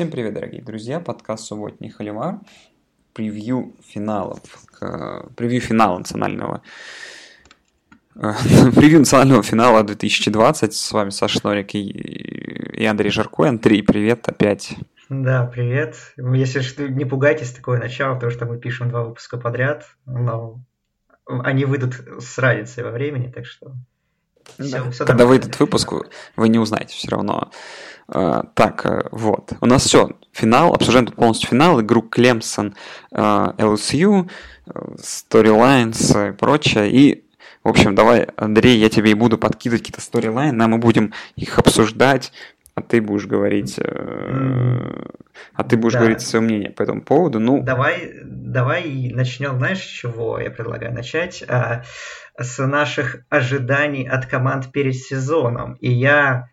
Всем привет, дорогие друзья! Подкаст «Субботний Халивар». Превью финалов, к, превью финала национального э, превью национального финала 2020. С вами Саша Норик и, и Андрей Жарко. Андрей, привет опять. Да, привет. Если что, не пугайтесь такое начало, потому что мы пишем два выпуска подряд, но они выйдут с разницей во времени, так что... Все, да. все Когда выйдет выпуск, вы не узнаете все равно. Uh, так, uh, вот. У нас все. Финал. Обсуждаем тут полностью финал. Игру Клемсон, uh, LSU, Storylines и прочее. И, в общем, давай, Андрей, я тебе и буду подкидывать какие-то сторилайны, а мы будем их обсуждать, а ты будешь говорить, mm. а ты будешь да. говорить свое мнение по этому поводу. Ну, давай, давай начнем, знаешь, с чего я предлагаю начать? А, с наших ожиданий от команд перед сезоном. И я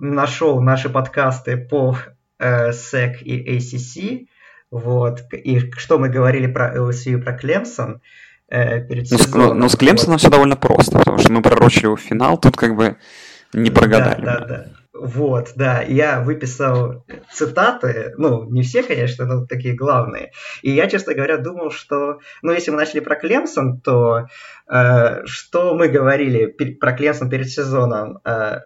нашел наши подкасты по э, SEC и ACC, вот, и что мы говорили про LSU и про Клемсон э, перед ну, сезоном. Но, но с Клемсоном вот. все довольно просто, потому что мы пророчили его финал, тут как бы не прогадали. Да, да, да. Вот, да, я выписал цитаты, ну, не все, конечно, но такие главные. И я, честно говоря, думал, что, ну, если мы начали про Клемсон, то э, что мы говорили про Клемсон перед сезоном? Э,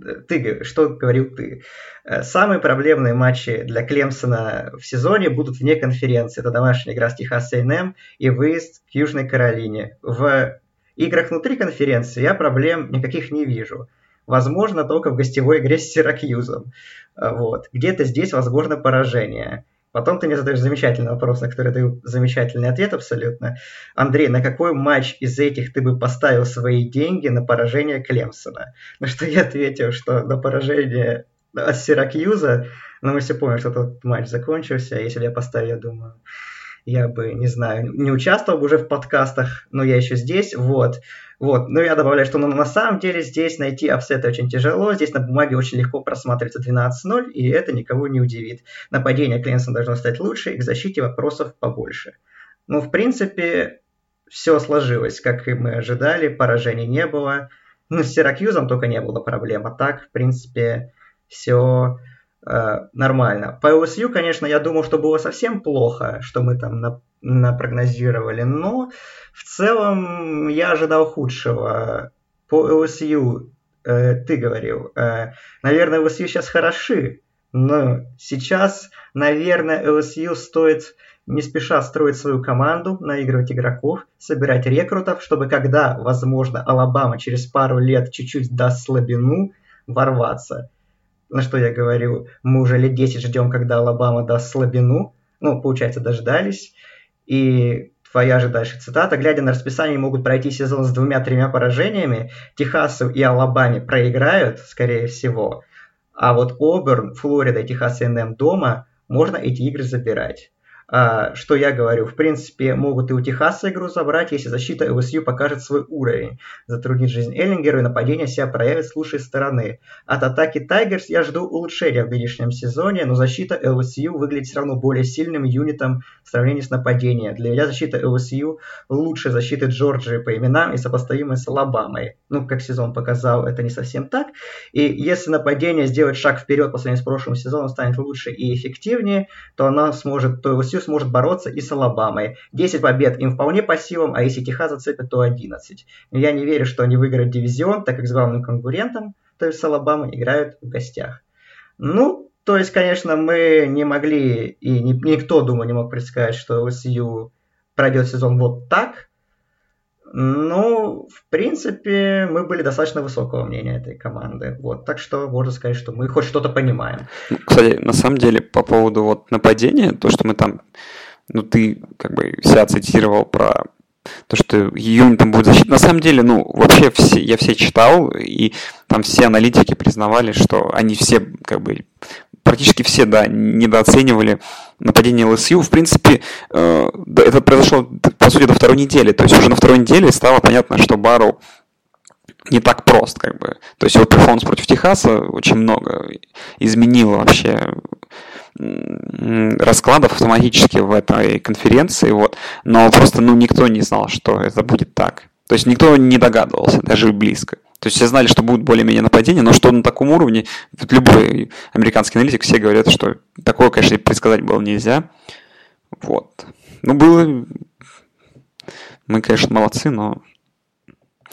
ты, что говорил ты? Э, самые проблемные матчи для Клемсона в сезоне будут вне конференции. Это домашняя игра с Техас A&M и выезд к Южной Каролине. В играх внутри конференции я проблем никаких не вижу. Возможно, только в гостевой игре с Сиракьюзом. Э, вот. Где-то здесь возможно поражение. Потом ты мне задаешь замечательный вопрос, на который даю замечательный ответ абсолютно. Андрей, на какой матч из этих ты бы поставил свои деньги на поражение Клемсона? На что я ответил, что на поражение от Сиракьюза, но мы все помним, что тот матч закончился, если я поставил, я думаю, я бы, не знаю, не участвовал бы уже в подкастах, но я еще здесь, вот. Вот, но я добавляю, что ну, на самом деле здесь найти офсеты очень тяжело, здесь на бумаге очень легко просматривается 12-0, и это никого не удивит. Нападение Клинсона должно стать лучше, и к защите вопросов побольше. Ну, в принципе, все сложилось, как и мы ожидали, поражений не было. Ну, с Сиракьюзом только не было проблем, а так, в принципе, все нормально. По LSU, конечно, я думал, что было совсем плохо, что мы там на, напрогнозировали, но в целом я ожидал худшего. По LSU э, ты говорил, э, наверное, LSU сейчас хороши, но сейчас, наверное, LSU стоит не спеша строить свою команду, наигрывать игроков, собирать рекрутов, чтобы когда, возможно, Алабама через пару лет чуть-чуть даст слабину, ворваться на что я говорю, мы уже лет 10 ждем, когда Алабама даст слабину. Ну, получается, дождались. И твоя же дальше цитата. Глядя на расписание, могут пройти сезон с двумя-тремя поражениями. Техасу и Алабаме проиграют, скорее всего. А вот Оберн, Флорида и Техас НМ дома можно эти игры забирать. А, что я говорю, в принципе, могут и у Техаса игру забрать, если защита LSU покажет свой уровень, затруднит жизнь Эллингеру и нападение себя проявит с лучшей стороны. От атаки Тайгерс я жду улучшения в нынешнем сезоне, но защита LSU выглядит все равно более сильным юнитом в сравнении с нападением. Для меня защита LSU лучше защиты Джорджии по именам и сопоставимой с Алабамой. Ну, как сезон показал, это не совсем так. И если нападение сделать шаг вперед по сравнению с прошлым сезоном, станет лучше и эффективнее, то она сможет, то LSU сможет бороться и с Алабамой. 10 побед им вполне по силам, а если Техас зацепит, то 11. Но я не верю, что они выиграют дивизион, так как с главным конкурентом, то есть с Алабамой, играют в гостях. Ну, то есть, конечно, мы не могли, и никто, думаю, не мог предсказать, что LSU пройдет сезон вот так. Ну, в принципе, мы были достаточно высокого мнения этой команды. Вот, так что можно сказать, что мы хоть что-то понимаем. Кстати, на самом деле, по поводу вот нападения, то, что мы там, ну, ты как бы себя цитировал про то, что юнитом будет защита. На самом деле, ну, вообще все, я все читал, и там все аналитики признавали, что они все как бы практически все, да, недооценивали нападение ЛСЮ. В принципе, э, это произошло, по сути, до второй недели. То есть уже на второй неделе стало понятно, что Барроу не так прост, как бы. То есть его перформанс против Техаса очень много изменил вообще раскладов автоматически в этой конференции, вот. Но просто, ну, никто не знал, что это будет так. То есть никто не догадывался, даже близко. То есть все знали, что будет более-менее нападение, но что на таком уровне, вот любой американский аналитик, все говорят, что такое, конечно, предсказать было нельзя. Вот. Ну, было... Мы, конечно, молодцы, но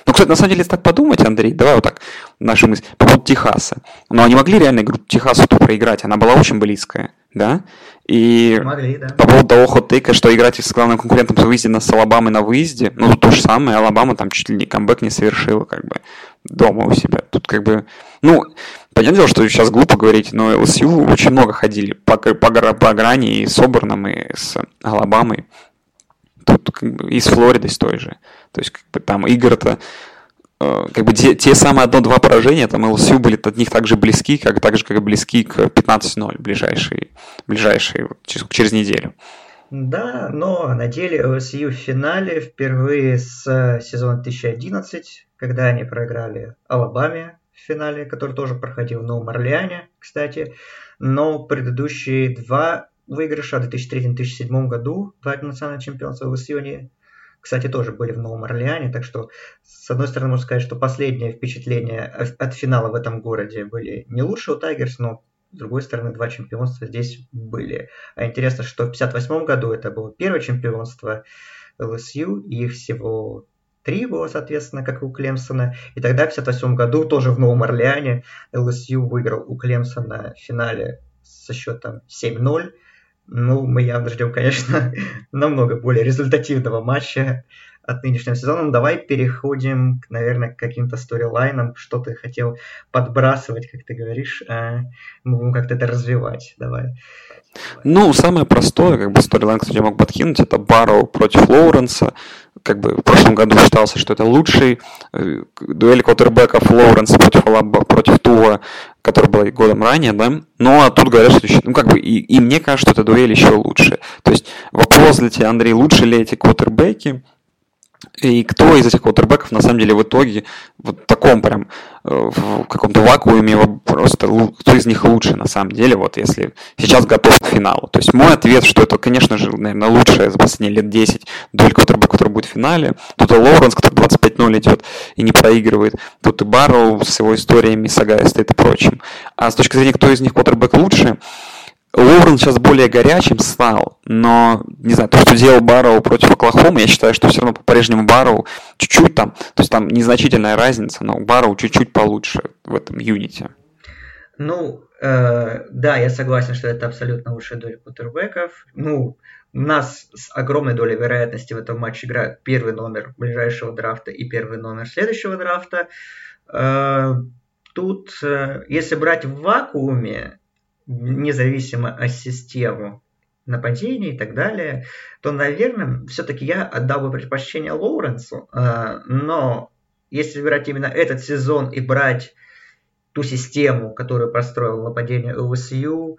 ну, кстати, на самом деле, если так подумать, Андрей, давай вот так наши мысли по поводу Техаса. Но они могли реально игру Техасу проиграть, она была очень близкая, да? И Могли, да. по поводу того хот-тейка, что играть с главным конкурентом с выезде с Алабамой на выезде, ну, то же самое, Алабама там чуть ли не камбэк не совершила, как бы, дома у себя. Тут как бы, ну, понятное дело, что сейчас глупо говорить, но ЛСЮ очень много ходили по, по, по грани и с Оберном, и с Алабамой. Тут как бы и с Флоридой с той же. То есть, как бы там игры-то э, как бы те, те самые одно-два поражения, там ЛСЮ были от них так же близки, как так же, как близки к 15-0 ближайшие, ближайшие через, через неделю. Да, но на деле ЛСЮ в финале впервые с сезона 2011, когда они проиграли Алабаме в финале, который тоже проходил в Новом Орлеане, кстати. Но предыдущие два выигрыша в 2003-2007 году, два национальных чемпионства в ЛСЮ, они кстати, тоже были в Новом Орлеане, так что, с одной стороны, можно сказать, что последние впечатления от финала в этом городе были не лучше у Тайгерс, но, с другой стороны, два чемпионства здесь были. А интересно, что в 1958 году это было первое чемпионство ЛСЮ, и всего три было, соответственно, как и у Клемсона. И тогда, в 1958 году, тоже в Новом Орлеане, ЛСЮ выиграл у Клемсона в финале со счетом 7-0. Ну, мы явно ждем, конечно, намного более результативного матча от нынешнего сезона. Ну, давай переходим, наверное, к каким-то сторилайнам, что ты хотел подбрасывать, как ты говоришь, а мы будем как-то это развивать. Давай. Ну, самое простое, как бы сторилайн, кстати, я мог подкинуть, это Барроу против Лоуренса. Как бы в прошлом году считался, что это лучший э, дуэль квотербеков Лоуренса против, против Тула, который был годом ранее, да. Ну, а тут говорят, что ну, как бы, и, и мне кажется, что эта дуэль еще лучше. То есть вопрос для тебя, Андрей, лучше ли эти квотербеки? И кто из этих квотербеков на самом деле в итоге вот в таком прям э, в каком-то вакууме просто кто из них лучше на самом деле, вот если сейчас готов к финалу. То есть мой ответ, что это, конечно же, наверное, лучшее за последние лет 10 дуэль квотербек, который будет в финале. Тут и Лоуренс, который 25-0 идет и не проигрывает. Тут и Барроу с его историями, Сагая стоит и прочим. А с точки зрения, кто из них квотербек лучше, Лоурен сейчас более горячим стал, но, не знаю, то, что делал Барроу против Оклахомы, я считаю, что все равно по-прежнему Барроу чуть-чуть там, то есть там незначительная разница, но Барроу чуть-чуть получше в этом юните. Ну, э, да, я согласен, что это абсолютно лучшая доля кутербеков. Ну, у нас с огромной долей вероятности в этом матче играют первый номер ближайшего драфта и первый номер следующего драфта. Э, тут, э, если брать в вакууме, независимо от системы нападений и так далее, то, наверное, все-таки я отдал бы предпочтение Лоуренсу. А, но если брать именно этот сезон и брать ту систему, которую построил нападение ЛСЮ,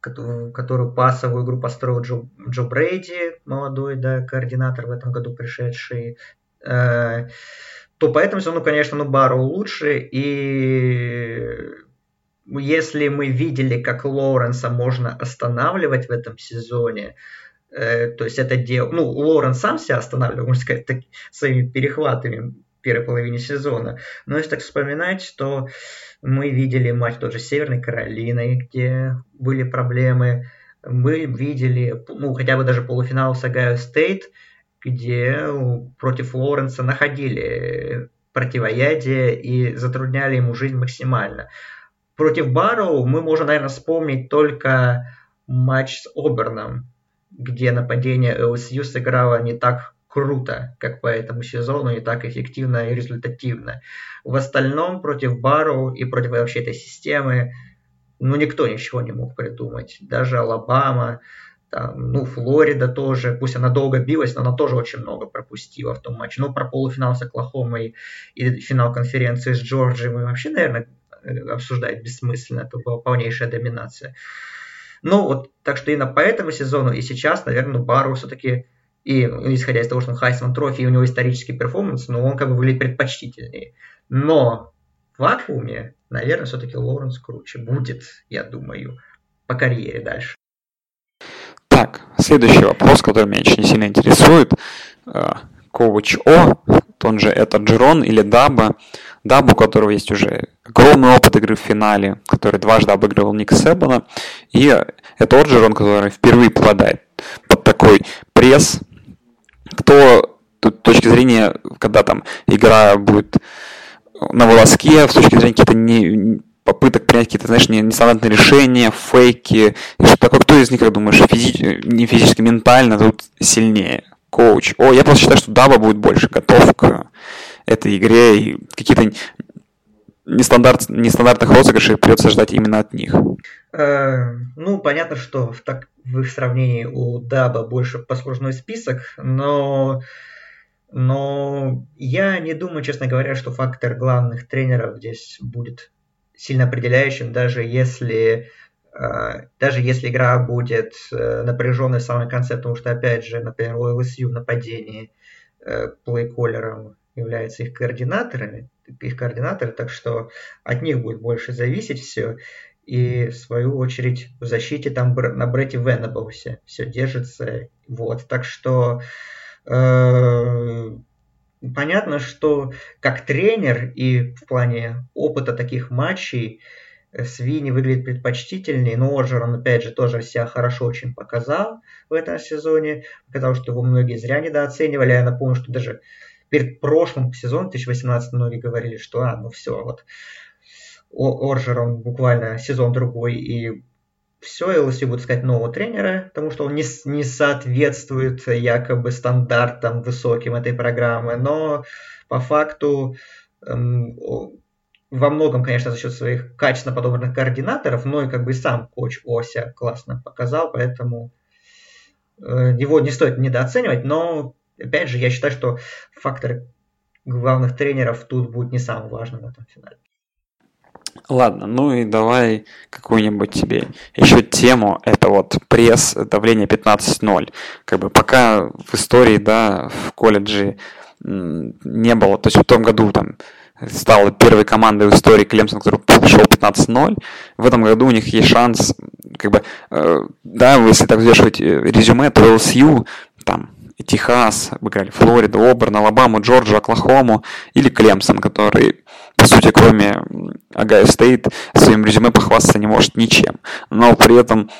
которую пасовую игру построил Джо, Джо Брейди, молодой да, координатор в этом году пришедший, э, то поэтому сезону, конечно, ну, Бару лучше, и если мы видели, как Лоуренса можно останавливать в этом сезоне, э, то есть это дело, ну, Лоуренс сам себя останавливал, можно сказать, так, своими перехватами первой половине сезона. Но если так вспоминать, то мы видели матч тоже с Северной Каролиной, где были проблемы. Мы видели, ну, хотя бы даже полуфинал с Ohio State, где против Лоуренса находили противоядие и затрудняли ему жизнь максимально. Против Барроу мы можем, наверное, вспомнить только матч с Оберном, где нападение LSU сыграло не так круто, как по этому сезону, не так эффективно и результативно. В остальном против Барроу и против вообще этой системы ну, никто ничего не мог придумать. Даже Алабама, там, ну, Флорида тоже, пусть она долго билась, но она тоже очень много пропустила в том матче. Ну, про полуфинал с Оклахомой и финал конференции с Джорджией мы вообще, наверное, обсуждать бессмысленно, это была полнейшая доминация. Ну вот, так что именно по этому сезону и сейчас, наверное, Барроу все-таки, и ну, исходя из того, что он Heisman Trophy, и у него исторический перформанс, но он как бы выглядит предпочтительнее. Но в вакууме, наверное, все-таки Лоуренс круче будет, я думаю, по карьере дальше. Так, следующий вопрос, который меня очень сильно интересует. Коуч О он же это Джерон или Даба. Даба, у которого есть уже огромный опыт игры в финале, который дважды обыгрывал Ника Себана. И это Орджерон, который впервые попадает под такой пресс. Кто тут точки зрения, когда там игра будет на волоске, с точки зрения каких-то не, попыток принять какие-то, знаешь, нестандартные решения, фейки, и что такое, кто из них, как думаешь, физи... не физически, ментально тут сильнее? Коуч. О, я просто считаю, что Даба будет больше готов к этой игре, и какие-то нестандарт, нестандартных розыгрышей придется ждать именно от них. Э, ну, понятно, что в, так, в их сравнении у Даба больше послужной список, но но я не думаю, честно говоря, что фактор главных тренеров здесь будет сильно определяющим, даже если даже если игра будет э, напряженной в самом конце, потому что, опять же, например, LSU в нападении э, плейколером являются их координаторами, их координаторы, так что от них будет больше зависеть все. И в свою очередь в защите там на Бретте Венеблсе все держится. Вот, так что э, понятно, что как тренер и в плане опыта таких матчей э, Свини выглядит предпочтительнее, но Оджер, он опять же тоже себя хорошо очень показал в этом сезоне. Показал, что его многие зря недооценивали. Я напомню, что даже перед прошлым сезоном, 2018, многие говорили, что а, ну все, вот Оржер, он буквально сезон другой, и все, LSU будет искать нового тренера, потому что он не, не соответствует якобы стандартам высоким этой программы, но по факту эм, во многом, конечно, за счет своих качественно подобранных координаторов, но и как бы сам коуч Ося классно показал, поэтому э, его не стоит недооценивать, но опять же, я считаю, что фактор главных тренеров тут будет не самым важным в этом финале. Ладно, ну и давай какую-нибудь тебе еще тему. Это вот пресс, давление 15-0. Как бы пока в истории, да, в колледже не было. То есть в том году там стала первой командой в истории Клемсон, который пришел 15-0. В этом году у них есть шанс, как бы, э, да, если так взвешивать э, резюме, то LSU там Техас, обыграли Флориду, Оберн, Алабаму, Джорджию, Оклахому или Клемсон, который, по сути, кроме Ohio State, своим резюме похвастаться не может ничем. Но при этом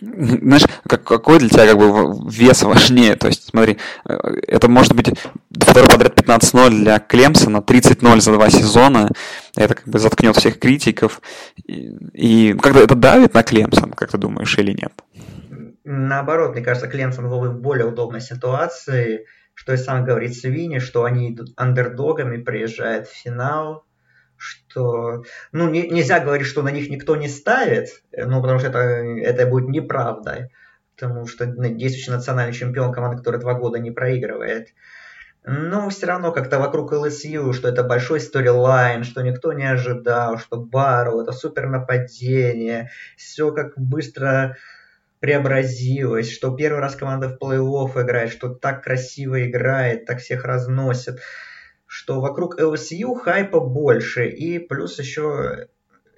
знаешь, как, какой для тебя как бы вес важнее? То есть, смотри, э, это может быть второй подряд 15-0 для Клемсона, 30-0 за два сезона. Это как бы заткнет всех критиков. И, и как-то это давит на Клемсон, как ты думаешь, или нет? Наоборот, мне кажется, Клемсон был в более удобной ситуации, что и сам говорит Свини, что они идут андердогами, приезжают в финал, что, ну, не, нельзя говорить, что на них никто не ставит, ну, потому что это, это будет неправда, потому что действующий национальный чемпион команды, которая два года не проигрывает. Но все равно как-то вокруг ЛСЮ, что это большой сторилайн, что никто не ожидал, что Бару это супер нападение, все как быстро преобразилось, что первый раз команда в плей-офф играет, что так красиво играет, так всех разносит, что вокруг LSU хайпа больше, и плюс еще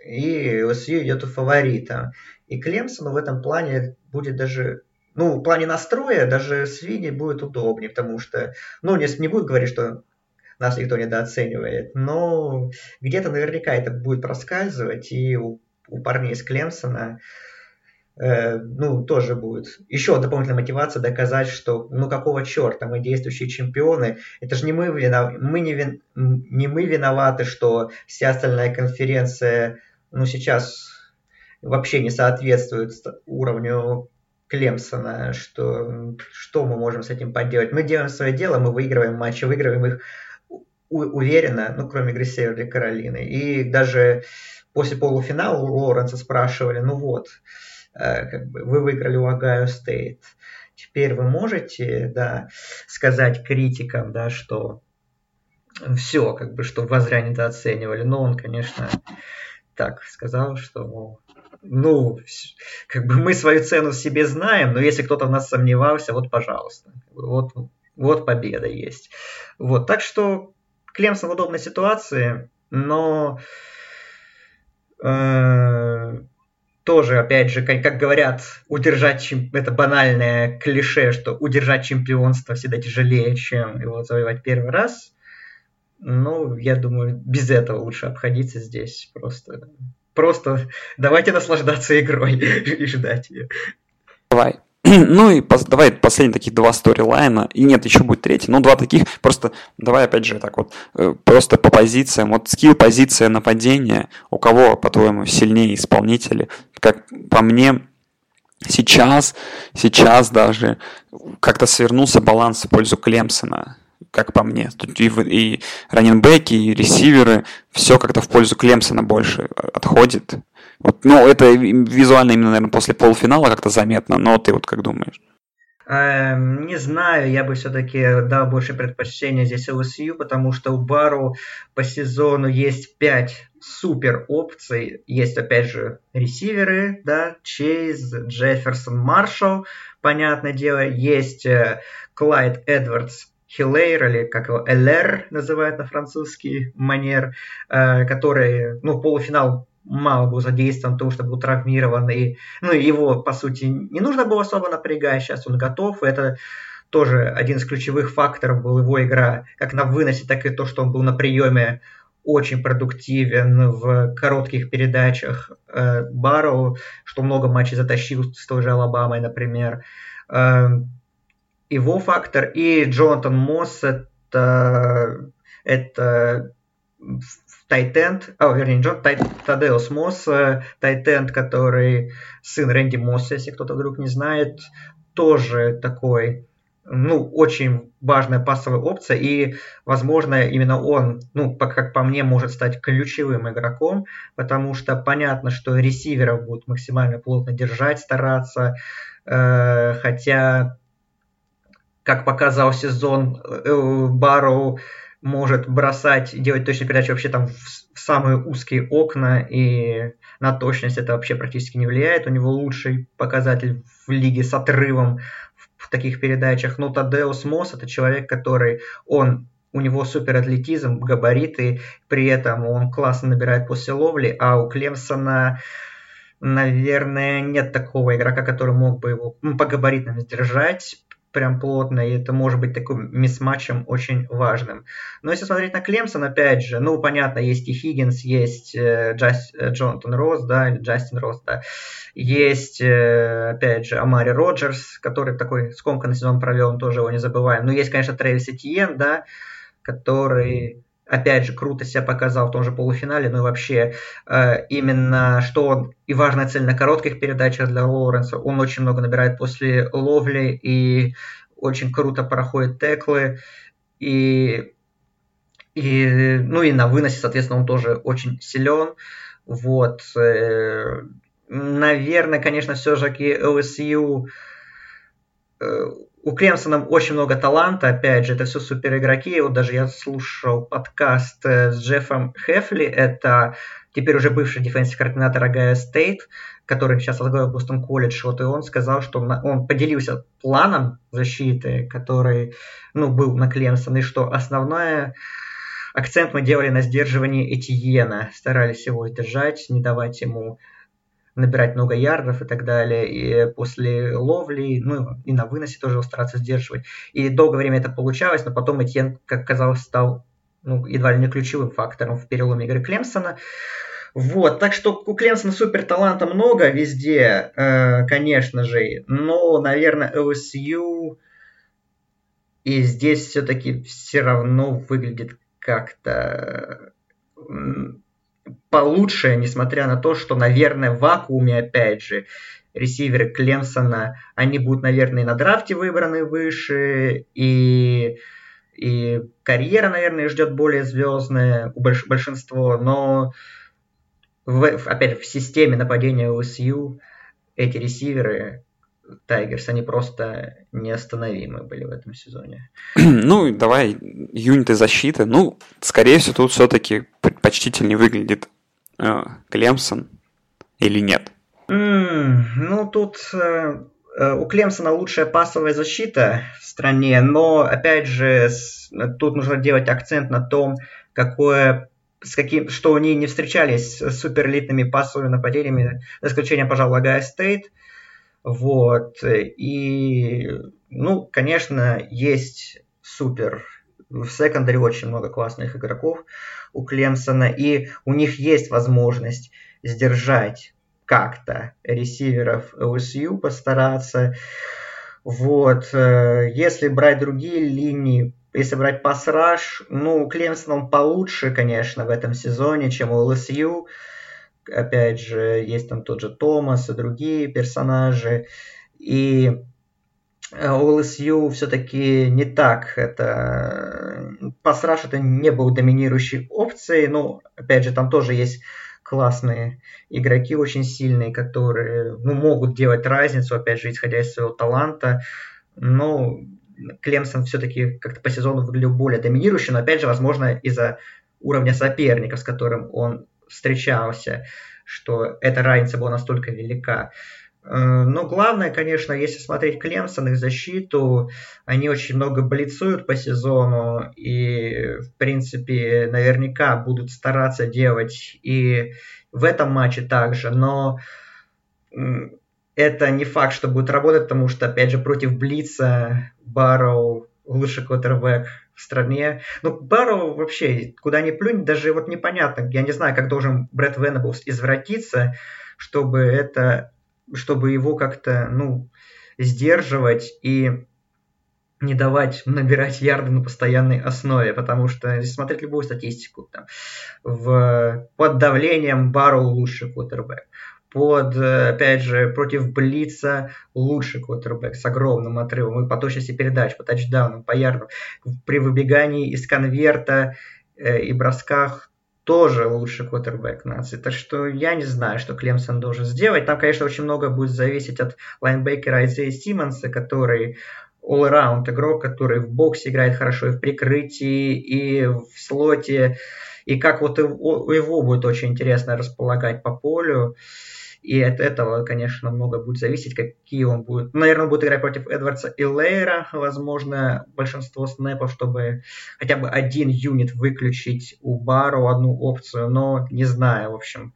и LSU идет у фаворита. И Клемсону в этом плане будет даже ну, в плане настроя даже с Винни будет удобнее, потому что, ну, не, не будет говорить, что нас никто недооценивает, но где-то наверняка это будет проскальзывать, и у, у парней из Клемсона ну, тоже будет еще дополнительная мотивация доказать, что ну какого черта мы действующие чемпионы, это же не мы, винов... мы не, вин... не мы виноваты, что вся остальная конференция ну сейчас вообще не соответствует уровню Клемсона, что, что мы можем с этим поделать. Мы делаем свое дело, мы выигрываем матчи, выигрываем их уверенно, ну, кроме игры Северной Каролины. И даже после полуфинала у Лоренса спрашивали, ну вот, Э, как бы вы выиграли у Ohio State. Теперь вы можете, да, сказать критикам, да, что все, как бы, что вас зря недооценивали. Но он, конечно, так сказал, что, ну, как бы мы свою цену себе знаем, но если кто-то в нас сомневался, вот, пожалуйста, вот, вот победа есть. Вот, так что Клемсон в удобной ситуации, но э, тоже, опять же, как, как говорят, удержать чем... это банальное клише, что удержать чемпионство всегда тяжелее, чем его завоевать первый раз. Ну, я думаю, без этого лучше обходиться здесь. Просто, просто давайте наслаждаться игрой и ждать ее. Давай. Ну и пос, давай последние таких два сторилайна. И нет, еще будет третий. Ну, два таких. Просто давай опять же так вот. Э, просто по позициям. Вот скилл, позиция, нападения. У кого, по-твоему, сильнее исполнители? Как по мне, сейчас, сейчас даже как-то свернулся баланс в пользу Клемсона как по мне. Тут и, и раненбеки, и ресиверы, все как-то в пользу Клемсона больше отходит. Вот, ну, это визуально именно, наверное, после полуфинала как-то заметно, но ты вот как думаешь? Эм, не знаю, я бы все-таки дал больше предпочтения здесь LSU, потому что у Бару по сезону есть 5 супер опций. Есть, опять же, ресиверы, да, Чейз, Джефферсон, Маршалл, понятное дело. Есть э, Клайд Эдвардс, Хилейр, или как его, Элер называют на французский манер, э, который, ну, полуфинал мало был задействован, потому что был травмирован, и ну, его, по сути, не нужно было особо напрягать, сейчас он готов, и это тоже один из ключевых факторов был его игра, как на выносе, так и то, что он был на приеме очень продуктивен в коротких передачах э, Барроу, что много матчей затащил с той же Алабамой, например. Э, его фактор. И Джонатан Мосс это, это Тайтенд, а, вернее, не Джон, Тай, Тадеус Мосс, э, Тайтенд, который сын Рэнди Мосса, если кто-то вдруг не знает, тоже такой, ну, очень важная пассовая опция, и, возможно, именно он, ну, как по мне, может стать ключевым игроком, потому что понятно, что ресиверов будут максимально плотно держать, стараться, э, хотя, как показал сезон, э, Барроу может бросать, делать точные передачи вообще там в, в самые узкие окна, и на точность это вообще практически не влияет. У него лучший показатель в лиге с отрывом в, в таких передачах. Но Тадеус Мосс это человек, который, он у него супер атлетизм, габариты, при этом он классно набирает после ловли, а у Клемсона наверное, нет такого игрока, который мог бы его ну, по габаритам сдержать прям плотно, и это может быть таким мисс-матчем очень важным. Но если смотреть на Клемсон, опять же, ну, понятно, есть и Хиггинс, есть э, Джаст, э, Джонатан Росс, да, или Джастин Росс, да, есть, э, опять же, Амари Роджерс, который такой скомканный сезон провел, он тоже его не забываем. Но есть, конечно, Трэвис Этьен, да, который опять же, круто себя показал в том же полуфинале, ну и вообще э, именно, что он и важная цель на коротких передачах для Лоуренса, он очень много набирает после ловли и очень круто проходит теклы, и, и, ну и на выносе, соответственно, он тоже очень силен, вот, э, наверное, конечно, все-таки LSU у Клемсона очень много таланта, опять же, это все супер игроки. Вот даже я слушал подкаст э, с Джеффом Хефли, это теперь уже бывший defensive координатор Ohio State, который сейчас возглавил Boston College, вот и он сказал, что он поделился планом защиты, который, ну, был на Клемсон, и что основное акцент мы делали на сдерживании Этьена, старались его держать, не давать ему набирать много ярдов и так далее, и после ловли, ну и на выносе тоже стараться сдерживать. И долгое время это получалось, но потом Этьен, как казалось, стал ну, едва ли не ключевым фактором в переломе игры Клемсона. Вот, так что у Клемсона супер таланта много везде, э, конечно же, но, наверное, LSU и здесь все-таки все равно выглядит как-то получше, несмотря на то, что, наверное, в вакууме, опять же, ресиверы Клемсона, они будут, наверное, и на драфте выбраны выше, и, и карьера, наверное, ждет более звездная у больш, большинства, но в, опять в системе нападения ЛСЮ эти ресиверы Тайгерс, они просто неостановимы были в этом сезоне. Ну, давай, юниты защиты. Ну, скорее всего, тут все-таки предпочтительнее выглядит э, Клемсон или нет? Mm, ну, тут э, э, у Клемсона лучшая пасовая защита в стране, но, опять же, с, тут нужно делать акцент на том, какое с каким, что они не встречались с суперэлитными пасовыми нападениями, за исключением, пожалуй, Агая Стейт. Вот. И, ну, конечно, есть супер в секондаре очень много классных игроков у Клемсона, и у них есть возможность сдержать как-то ресиверов LSU, постараться. Вот. Э, если брать другие линии, если брать пасраж, ну, Клемсон он получше, конечно, в этом сезоне, чем у LSU. Опять же, есть там тот же Томас и другие персонажи. И э, LSU все-таки не так. Это пасраж это не был доминирующей опцией. Но, опять же, там тоже есть классные игроки, очень сильные, которые ну, могут делать разницу, опять же, исходя из своего таланта. Но Клемсон все-таки как-то по сезону выглядел более доминирующим, но опять же, возможно, из-за уровня соперника, с которым он встречался, что эта разница была настолько велика. Э, но главное, конечно, если смотреть Клемсон, их защиту, они очень много блицуют по сезону и, в принципе, наверняка будут стараться делать и в этом матче также, но это не факт, что будет работать, потому что, опять же, против Блица Барроу лучший квотербек в стране. Ну, Барроу вообще, куда ни плюнь, даже вот непонятно. Я не знаю, как должен Брэд Венеблс извратиться, чтобы это чтобы его как-то, ну, сдерживать и не давать набирать ярды на постоянной основе, потому что, если смотреть любую статистику, там, в, под давлением Барроу лучший квотербек, под, опять же, против Блица лучший квотербек с огромным отрывом и по точности передач, по тачдаунам, по ярдам. При выбегании из конверта э, и бросках тоже лучший квотербек нации. Так что я не знаю, что Клемсон должен сделать. Там, конечно, очень много будет зависеть от лайнбекера Айзея Симмонса, который all-around игрок, который в боксе играет хорошо и в прикрытии, и в слоте. И как вот его, его будет очень интересно располагать по полю. И от этого, конечно, много будет зависеть, какие он будет. Наверное, он будет играть против Эдвардса и Лейра, возможно, большинство снэпов, чтобы хотя бы один юнит выключить у Бару, одну опцию, но не знаю, в общем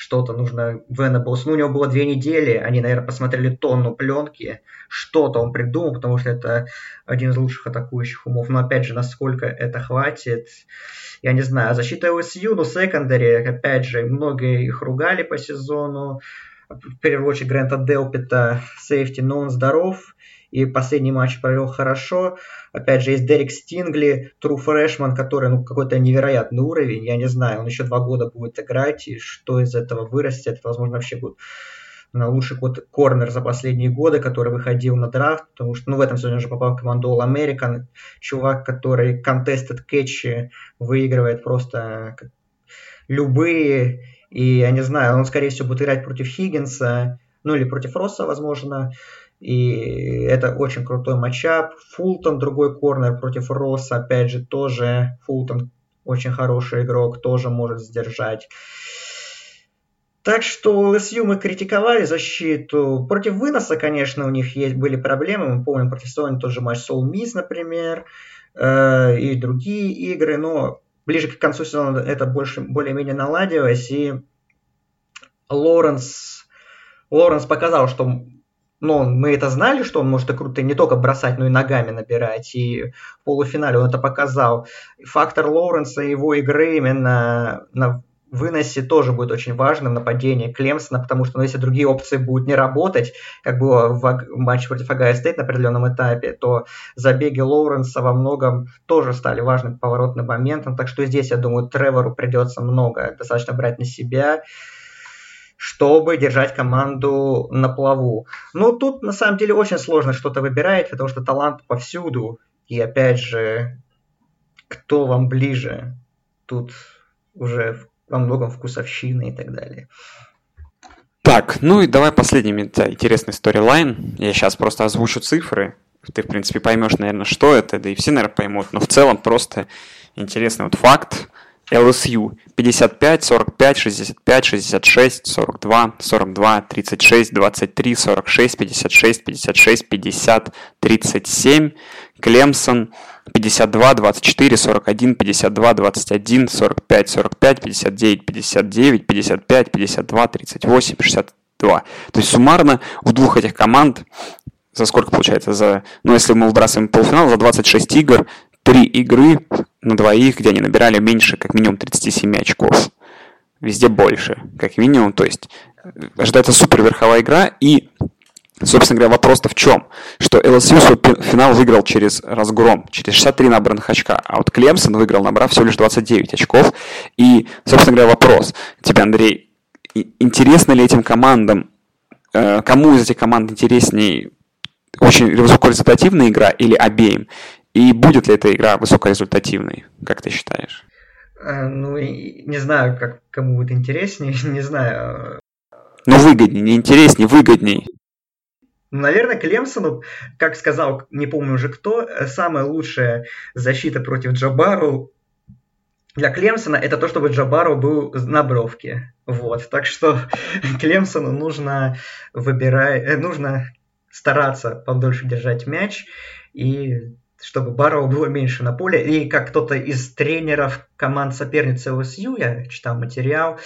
что-то нужно Venables. Ну, у него было две недели, они, наверное, посмотрели тонну пленки, что-то он придумал, потому что это один из лучших атакующих умов. Но, опять же, насколько это хватит, я не знаю. Защита OSU, ну, секондари, опять же, многие их ругали по сезону. В первую очередь Грента Делпита, сейфти, но он здоров и последний матч провел хорошо. Опять же, есть Дерек Стингли, Тру Фрешман, который ну, какой-то невероятный уровень. Я не знаю, он еще два года будет играть, и что из этого вырастет, возможно, вообще будет на лучший корнер за последние годы, который выходил на драфт, потому что ну, в этом сезоне уже попал в команду All American, чувак, который contested кетчи выигрывает просто любые, и я не знаю, он, скорее всего, будет играть против Хиггинса, ну или против Росса, возможно, и это очень крутой матчап. Фултон, другой корнер против Росса, опять же, тоже Фултон очень хороший игрок, тоже может сдержать. Так что ЛСЮ мы критиковали защиту. Против выноса, конечно, у них есть, были проблемы. Мы помним против Sony тот же матч Soul Miss, например, э, и другие игры. Но ближе к концу сезона это больше, более-менее наладилось. И Лоренс, Лоренс показал, что но мы это знали, что он может круто не только бросать, но и ногами набирать. И в полуфинале он это показал. Фактор Лоуренса и его игры именно на выносе тоже будет очень важным нападение Клемсона, потому что ну, если другие опции будут не работать, как было в матче против Ohio State на определенном этапе, то забеги Лоуренса во многом тоже стали важным поворотным моментом. Так что здесь, я думаю, Тревору придется много достаточно брать на себя чтобы держать команду на плаву. Но тут на самом деле очень сложно что-то выбирать, потому что талант повсюду. И опять же, кто вам ближе? Тут уже во многом вкусовщины и так далее. Так, ну и давай последний интересный сторилайн. Я сейчас просто озвучу цифры. Ты, в принципе, поймешь, наверное, что это, да и все, наверное, поймут. Но в целом просто интересный вот факт. LSU 55, 45, 65, 66, 42, 42, 36, 23, 46, 56, 56, 50, 37. Клемсон 52, 24, 41, 52, 21, 45, 45, 59, 59, 55, 52, 38, 62. То есть суммарно у двух этих команд за сколько получается? За, ну, если мы выбрасываем полуфинал, за 26 игр три игры на двоих, где они набирали меньше как минимум 37 очков. Везде больше, как минимум. То есть ожидается супер верховая игра. И, собственно говоря, вопрос-то в чем? Что LSU свой финал выиграл через разгром, через 63 набранных очка. А вот Клемсон выиграл, набрав всего лишь 29 очков. И, собственно говоря, вопрос тебе, Андрей, интересно ли этим командам, э, кому из этих команд интереснее очень высокорезультативная игра или обеим? И будет ли эта игра высокорезультативной, как ты считаешь? Э, ну, не знаю, как кому будет интереснее, не знаю. Ну, выгоднее, не интереснее, выгоднее. Ну, наверное, Клемсону, как сказал, не помню уже кто, э, самая лучшая защита против Джабару для Клемсона это то, чтобы Джабару был на бровке. Вот. Так что Клемсону нужно выбирать, э, нужно стараться подольше держать мяч и чтобы Барроу было меньше на поле. И как кто-то из тренеров команд соперницы ЛСЮ, я читал материал,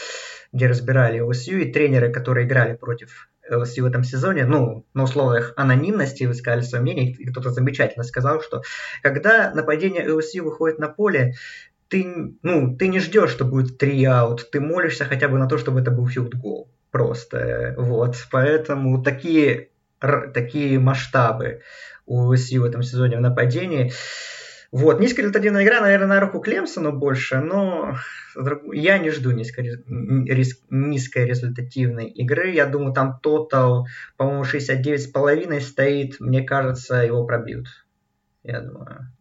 где разбирали ЛСЮ, и тренеры, которые играли против ЛСЮ в этом сезоне, ну, на условиях анонимности высказали свое мнение, и кто-то замечательно сказал, что когда нападение ЛСЮ выходит на поле, ты, ну, ты не ждешь, что будет три аут, ты молишься хотя бы на то, чтобы это был филд-гол. Просто, вот, поэтому такие, такие масштабы у ЛСЮ в этом сезоне в нападении. Вот, низкорезультативная игра, наверное, на руку Клемсону больше, но я не жду низкорезультативной игры. Я думаю, там тотал, по-моему, 69,5 стоит. Мне кажется, его пробьют. Я думаю.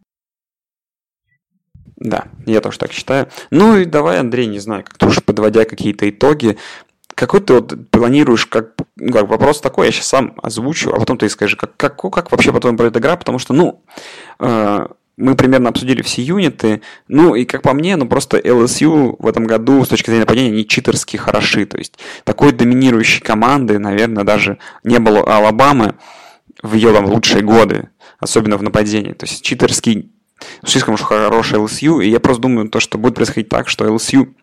Да, я тоже так считаю. Ну и давай, Андрей, не знаю, как-то уже подводя какие-то итоги, какой ты вот планируешь, как, ну, как вопрос такой, я сейчас сам озвучу, а потом ты скажи, как, как, как вообще по-твоему пройдет игра, потому что, ну, э, мы примерно обсудили все юниты, ну и как по мне, ну просто LSU в этом году с точки зрения нападения не читерски хороши, то есть такой доминирующей команды, наверное, даже не было Алабамы в ее там лучшие годы, особенно в нападении, то есть читерский слишком уж хороший LSU, и я просто думаю, то, что будет происходить так, что LSU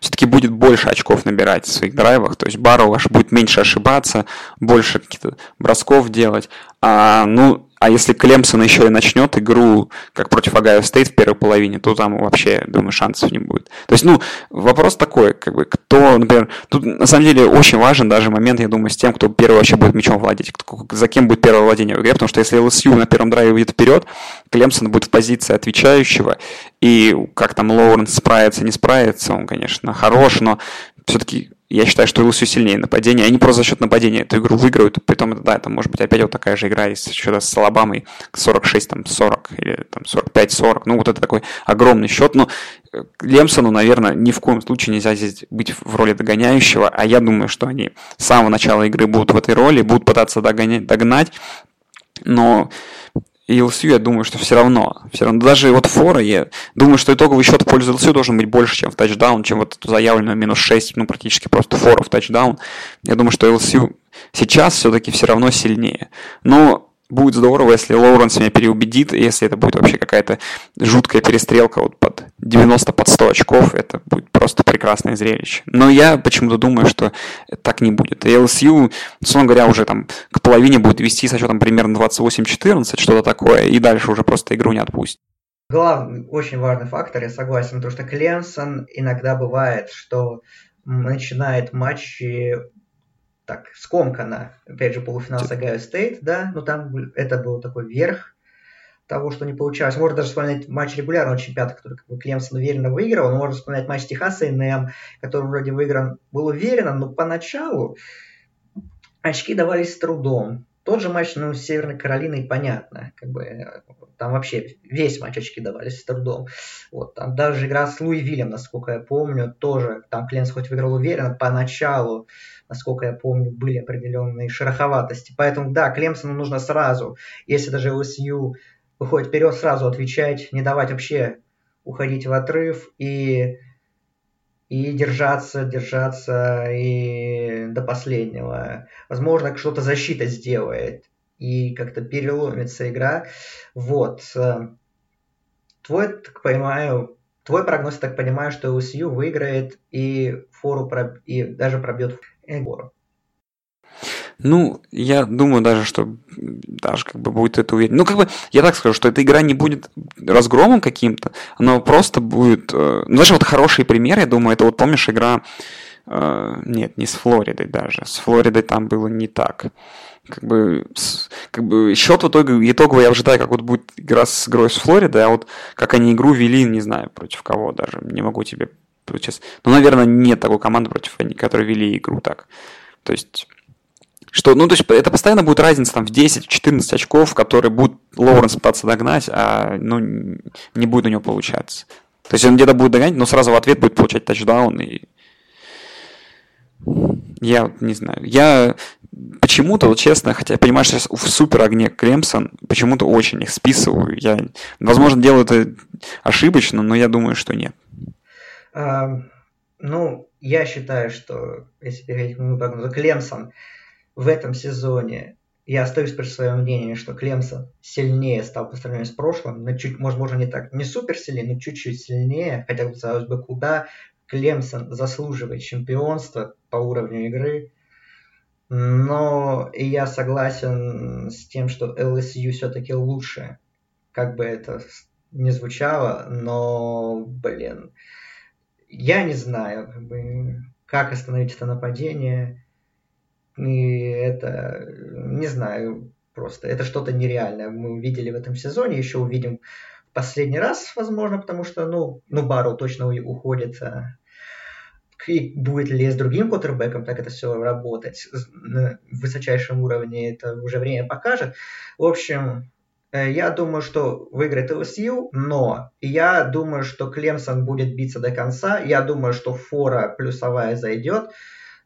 все-таки будет больше очков набирать в своих драйвах, то есть Барроу аж будет меньше ошибаться, больше каких-то бросков делать. А, ну, а если Клемсон еще и начнет игру, как против Ohio State в первой половине, то там вообще, думаю, шансов не будет. То есть, ну, вопрос такой, как бы, кто, например, тут на самом деле очень важен даже момент, я думаю, с тем, кто первый вообще будет мячом владеть, кто, за кем будет первое владение в игре, потому что если LSU на первом драйве выйдет вперед, Клемсон будет в позиции отвечающего, и как там Лоуренс справится, не справится, он, конечно, хорош, но все-таки я считаю, что ЛСУ сильнее нападения. Они просто за счет нападения эту игру выиграют. Притом, да, это может быть опять вот такая же игра, если что-то с Алабамой 46, там, 40 или там 45-40. Ну, вот это такой огромный счет. Но э, Лемсону, наверное, ни в коем случае нельзя здесь быть в роли догоняющего. А я думаю, что они с самого начала игры будут в этой роли, будут пытаться догонять, догнать. Но и LSU, я думаю, что все равно. Все равно даже вот фора, я думаю, что итоговый счет в пользу LSU должен быть больше, чем в тачдаун, чем вот заявленную минус 6, ну, практически просто фора в тачдаун. Я думаю, что LSU сейчас все-таки все равно сильнее. Но будет здорово, если Лоуренс меня переубедит, если это будет вообще какая-то жуткая перестрелка вот под 90 под 100 очков, это будет просто прекрасное зрелище. Но я почему-то думаю, что так не будет. И LSU, условно говоря, уже там к половине будет вести со счетом примерно 28-14, что-то такое, и дальше уже просто игру не отпустит. Главный, очень важный фактор, я согласен, потому что Клемсон иногда бывает, что начинает матчи так скомканно. Опять же, полуфинал с Ohio State, да, но там это был такой верх того, что не получалось. Можно даже вспоминать матч регулярного чемпионата, который как бы, Клемсон уверенно выиграл, но можно вспоминать матч Texas A&M, который вроде выигран был уверенно, но поначалу очки давались с трудом. Тот же матч ну, с Северной Каролиной, понятно, как бы там вообще весь матч очки давались с трудом. Вот, там даже игра с Луи Вильям, насколько я помню, тоже там Кленс хоть выиграл уверенно, поначалу насколько я помню, были определенные шероховатости. Поэтому, да, Клемсону нужно сразу, если даже ЛСЮ выходит вперед, сразу отвечать, не давать вообще уходить в отрыв и, и держаться, держаться и до последнего. Возможно, что-то защита сделает и как-то переломится игра. Вот. Твой, так понимаю, твой прогноз, я так понимаю, что ЛСЮ выиграет и фору проб... и даже пробьет Эгору. Ну, я думаю даже, что даже как бы будет это уверен. Ну, как бы, я так скажу, что эта игра не будет разгромом каким-то, она просто будет... Э, ну, знаешь, вот хороший пример, я думаю, это вот, помнишь, игра... Э, нет, не с Флоридой даже. С Флоридой там было не так. Как бы, с, как бы счет в итоге, итоговый я ожидаю, как вот будет игра с игрой с Флоридой, а вот как они игру вели, не знаю, против кого даже, не могу тебе сейчас. Ну, наверное, нет такой команды против они, которые вели игру так. То есть что, ну, то есть это постоянно будет разница там в 10-14 очков, которые будут Лоуренс пытаться догнать, а ну, не будет у него получаться. То есть он где-то будет догонять, но сразу в ответ будет получать тачдаун. И... Я не знаю. Я почему-то, вот честно, хотя я понимаю, что сейчас в супер огне Клемсон, почему-то очень их списываю. Я, возможно, делаю это ошибочно, но я думаю, что нет. А, ну, я считаю, что если переходить к моему прогнозу, Клемсон – в этом сезоне я остаюсь при своем мнении, что Клемсон сильнее стал по сравнению с прошлым, но чуть, возможно, не так, не супер сильнее, но чуть-чуть сильнее, хотя казалось бы, куда Клемсон заслуживает чемпионства по уровню игры. Но и я согласен с тем, что LSU все-таки лучше, как бы это не звучало, но, блин, я не знаю, как, бы, как остановить это нападение. И это, не знаю, просто это что-то нереальное. Мы увидели в этом сезоне, еще увидим в последний раз, возможно, потому что, ну, ну Барроу точно уходит. А, и будет ли с другим квотербеком так это все работать на высочайшем уровне, это уже время покажет. В общем, я думаю, что выиграет LSU, но я думаю, что Клемсон будет биться до конца. Я думаю, что фора плюсовая зайдет.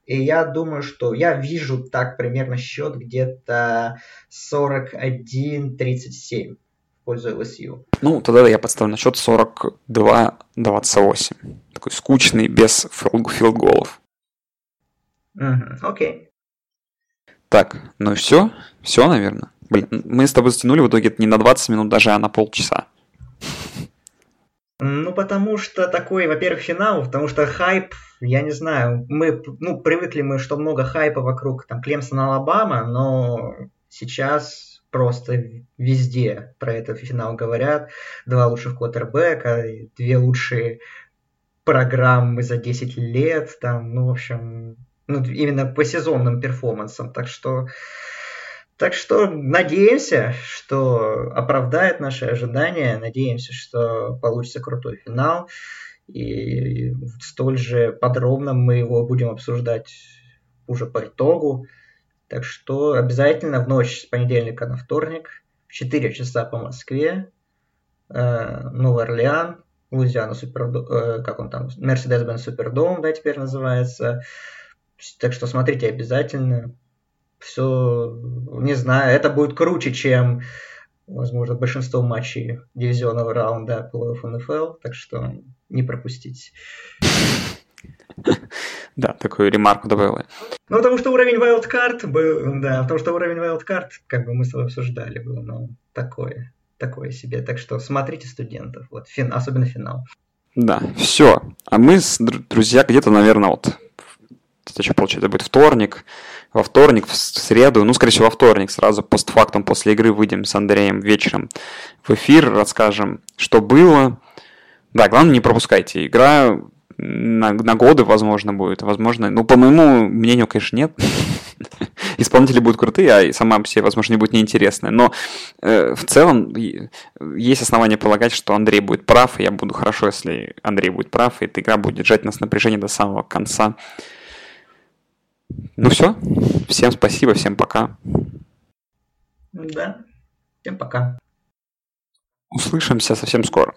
И я думаю, что я вижу так примерно счет где-то 41-37 в пользу LSU. Ну, тогда я подставлю на счет 42-28. Такой скучный, без филд-голов. Угу, окей. Так, ну и все. Все, наверное. Блин, мы с тобой затянули в итоге не на 20 минут даже, а на полчаса. Ну, потому что такой, во-первых, финал, потому что хайп, я не знаю, мы, ну, привыкли мы, что много хайпа вокруг, там, Клемсон, Алабама, но сейчас просто везде про этот финал говорят. Два лучших квотербека, две лучшие программы за 10 лет, там, ну, в общем, ну, именно по сезонным перформансам, так что так что надеемся, что оправдает наши ожидания, надеемся, что получится крутой финал. И столь же подробно мы его будем обсуждать уже по итогу. Так что обязательно в ночь с понедельника на вторник в 4 часа по Москве э, Новый Орлеан, Лузиана Супердом, э, как он там, Mercedes-Benz Супердом, да, теперь называется. Так что смотрите обязательно все, не знаю, это будет круче, чем, возможно, большинство матчей дивизионного раунда плей-офф НФЛ, так что не пропустите. Да, такую ремарку добавила. Ну, потому что уровень wildcard был, да, потому что уровень wildcard, как бы мы с тобой обсуждали, был, ну, такое, такое себе. Так что смотрите студентов, вот, фин, особенно финал. Да, все. А мы, друзья, где-то, наверное, вот, это еще, получается, будет вторник, во вторник, в среду, ну, скорее всего, во вторник, сразу постфактум после игры выйдем с Андреем вечером в эфир, расскажем, что было. Да, главное, не пропускайте. Игра на, на годы, возможно, будет. Возможно, ну, по моему мнению, конечно, нет. Исполнители будут крутые, а сама все, возможно, не будет неинтересная. Но э, в целом есть основания полагать, что Андрей будет прав, и я буду хорошо, если Андрей будет прав, и эта игра будет держать нас в напряжении до самого конца. Ну все. Всем спасибо, всем пока. Да. Всем пока. Услышимся совсем скоро.